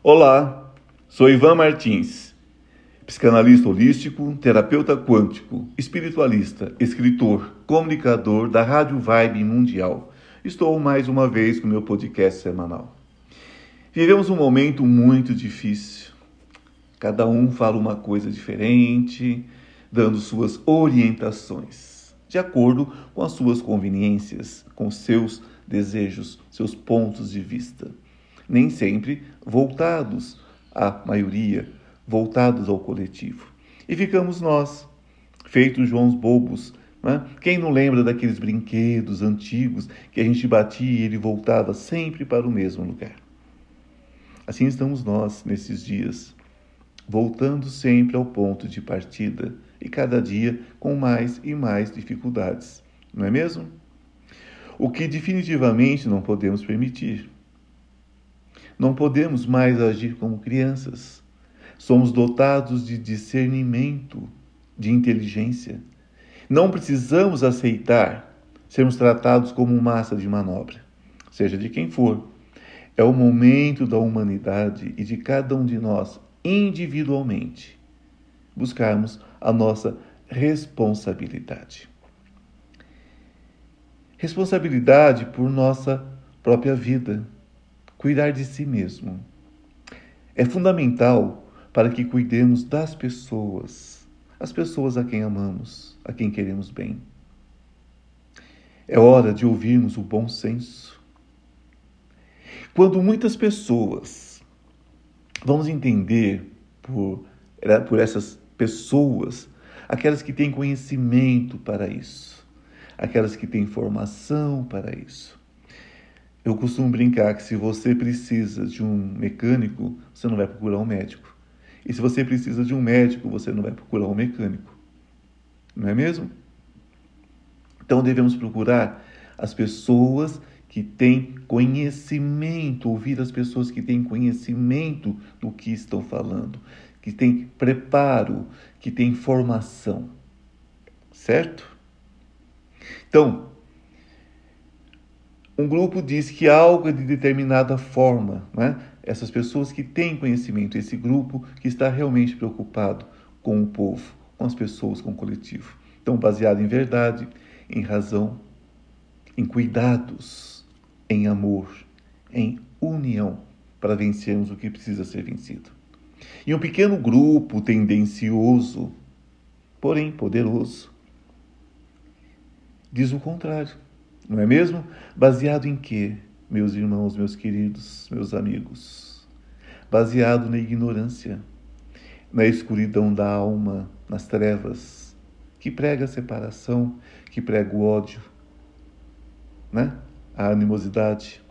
Olá, sou Ivan Martins, psicanalista holístico, terapeuta quântico, espiritualista, escritor, comunicador da Rádio Vibe Mundial. Estou mais uma vez com meu podcast semanal. Vivemos um momento muito difícil. Cada um fala uma coisa diferente, dando suas orientações, de acordo com as suas conveniências, com seus desejos, seus pontos de vista nem sempre voltados à maioria, voltados ao coletivo. E ficamos nós, feitos Joãos bobos. Né? Quem não lembra daqueles brinquedos antigos que a gente batia e ele voltava sempre para o mesmo lugar? Assim estamos nós nesses dias, voltando sempre ao ponto de partida e cada dia com mais e mais dificuldades, não é mesmo? O que definitivamente não podemos permitir não podemos mais agir como crianças. Somos dotados de discernimento, de inteligência. Não precisamos aceitar sermos tratados como massa de manobra, seja de quem for. É o momento da humanidade e de cada um de nós, individualmente, buscarmos a nossa responsabilidade. Responsabilidade por nossa própria vida cuidar de si mesmo. É fundamental para que cuidemos das pessoas, as pessoas a quem amamos, a quem queremos bem. É hora de ouvirmos o bom senso. Quando muitas pessoas, vamos entender por, por essas pessoas, aquelas que têm conhecimento para isso, aquelas que têm formação para isso, eu costumo brincar que se você precisa de um mecânico, você não vai procurar um médico. E se você precisa de um médico, você não vai procurar um mecânico. Não é mesmo? Então devemos procurar as pessoas que têm conhecimento, ouvir as pessoas que têm conhecimento do que estão falando, que têm preparo, que têm formação. Certo? Então, um grupo diz que algo é de determinada forma, né? essas pessoas que têm conhecimento, esse grupo que está realmente preocupado com o povo, com as pessoas, com o coletivo. Então, baseado em verdade, em razão, em cuidados, em amor, em união, para vencermos o que precisa ser vencido. E um pequeno grupo tendencioso, porém poderoso, diz o contrário não é mesmo? Baseado em quê, meus irmãos, meus queridos, meus amigos? Baseado na ignorância, na escuridão da alma, nas trevas, que prega a separação, que prega o ódio, né? a animosidade,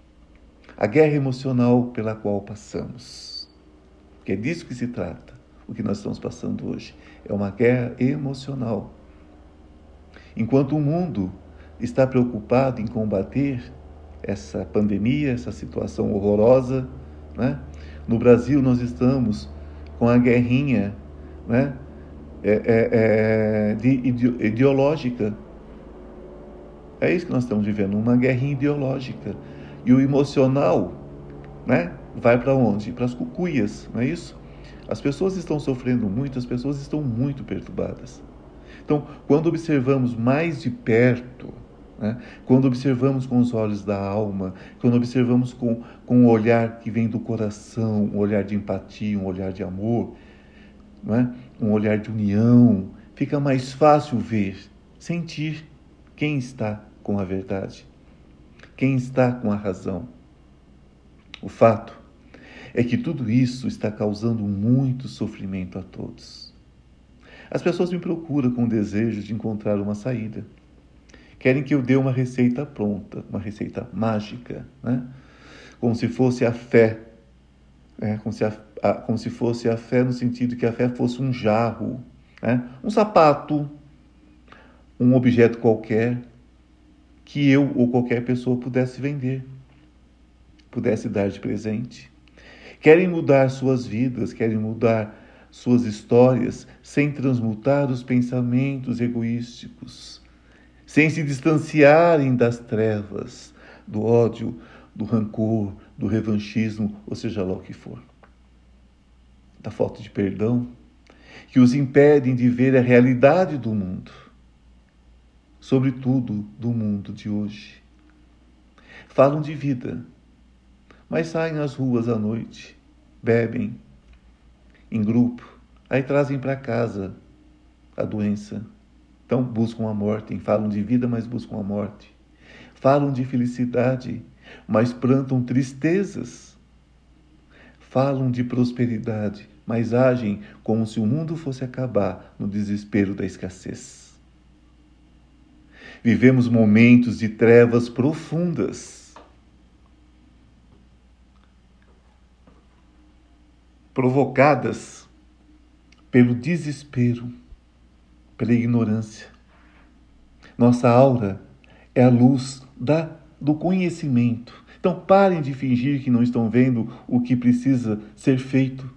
a guerra emocional pela qual passamos. Que é disso que se trata, o que nós estamos passando hoje. É uma guerra emocional. Enquanto o mundo está preocupado em combater essa pandemia, essa situação horrorosa. Né? No Brasil, nós estamos com a guerrinha né? É, é, é, de, ideológica. É isso que nós estamos vivendo, uma guerrinha ideológica. E o emocional né? vai para onde? Para as cucuias, não é isso? As pessoas estão sofrendo muito, as pessoas estão muito perturbadas. Então, quando observamos mais de perto né? Quando observamos com os olhos da alma, quando observamos com, com um olhar que vem do coração, um olhar de empatia, um olhar de amor, é? um olhar de união, fica mais fácil ver, sentir quem está com a verdade, quem está com a razão. O fato é que tudo isso está causando muito sofrimento a todos. As pessoas me procuram com o desejo de encontrar uma saída Querem que eu dê uma receita pronta, uma receita mágica, né? como se fosse a fé, né? como, se a, a, como se fosse a fé no sentido que a fé fosse um jarro, né? um sapato, um objeto qualquer que eu ou qualquer pessoa pudesse vender, pudesse dar de presente. Querem mudar suas vidas, querem mudar suas histórias sem transmutar os pensamentos egoísticos sem se distanciarem das trevas, do ódio, do rancor, do revanchismo, ou seja lá o que for. da falta de perdão, que os impedem de ver a realidade do mundo, sobretudo do mundo de hoje. Falam de vida, mas saem às ruas à noite, bebem em grupo, aí trazem para casa a doença. Então buscam a morte, falam de vida, mas buscam a morte. Falam de felicidade, mas plantam tristezas. Falam de prosperidade, mas agem como se o mundo fosse acabar no desespero da escassez. Vivemos momentos de trevas profundas. Provocadas pelo desespero, pela ignorância. Nossa aura é a luz da, do conhecimento. Então parem de fingir que não estão vendo o que precisa ser feito.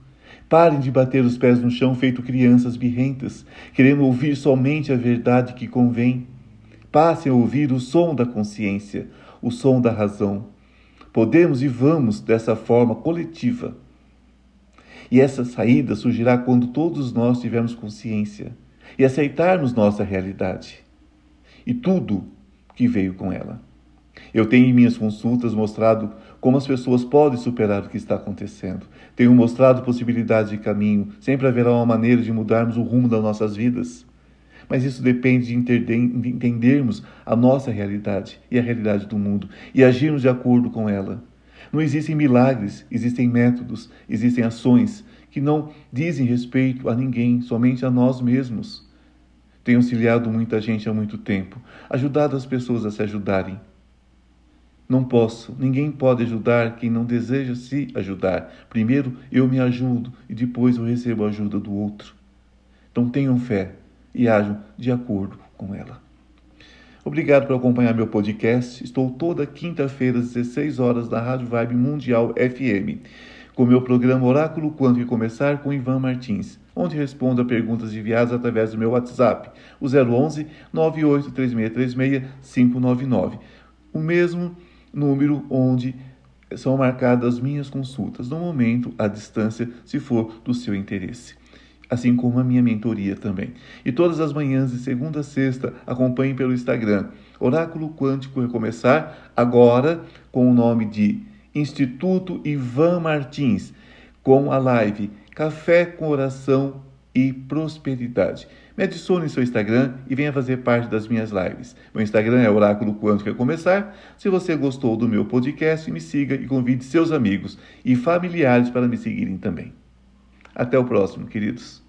Parem de bater os pés no chão feito crianças birrentas, querendo ouvir somente a verdade que convém. Passem a ouvir o som da consciência, o som da razão. Podemos e vamos dessa forma coletiva. E essa saída surgirá quando todos nós tivermos consciência e aceitarmos nossa realidade e tudo que veio com ela. Eu tenho em minhas consultas mostrado como as pessoas podem superar o que está acontecendo. Tenho mostrado possibilidades de caminho. Sempre haverá uma maneira de mudarmos o rumo das nossas vidas. Mas isso depende de entendermos a nossa realidade e a realidade do mundo e agirmos de acordo com ela. Não existem milagres, existem métodos, existem ações que não dizem respeito a ninguém, somente a nós mesmos. Tenho auxiliado muita gente há muito tempo, ajudado as pessoas a se ajudarem. Não posso, ninguém pode ajudar quem não deseja se ajudar. Primeiro eu me ajudo e depois eu recebo a ajuda do outro. Então tenham fé e ajam de acordo com ela. Obrigado por acompanhar meu podcast. Estou toda quinta-feira às 16 horas na Rádio Vibe Mundial FM, com meu programa Oráculo Quanto Começar com Ivan Martins, onde respondo a perguntas enviadas através do meu WhatsApp, o 011 983636 599. O mesmo número onde são marcadas minhas consultas, no momento, à distância, se for do seu interesse. Assim como a minha mentoria também. E todas as manhãs, de segunda a sexta, acompanhe pelo Instagram. Oráculo Quântico Recomeçar, agora com o nome de Instituto Ivan Martins, com a live Café com Oração e Prosperidade. Me adicione em seu Instagram e venha fazer parte das minhas lives. Meu Instagram é Oráculo Quanto Quer Começar. Se você gostou do meu podcast, me siga e convide seus amigos e familiares para me seguirem também. Até o próximo, queridos.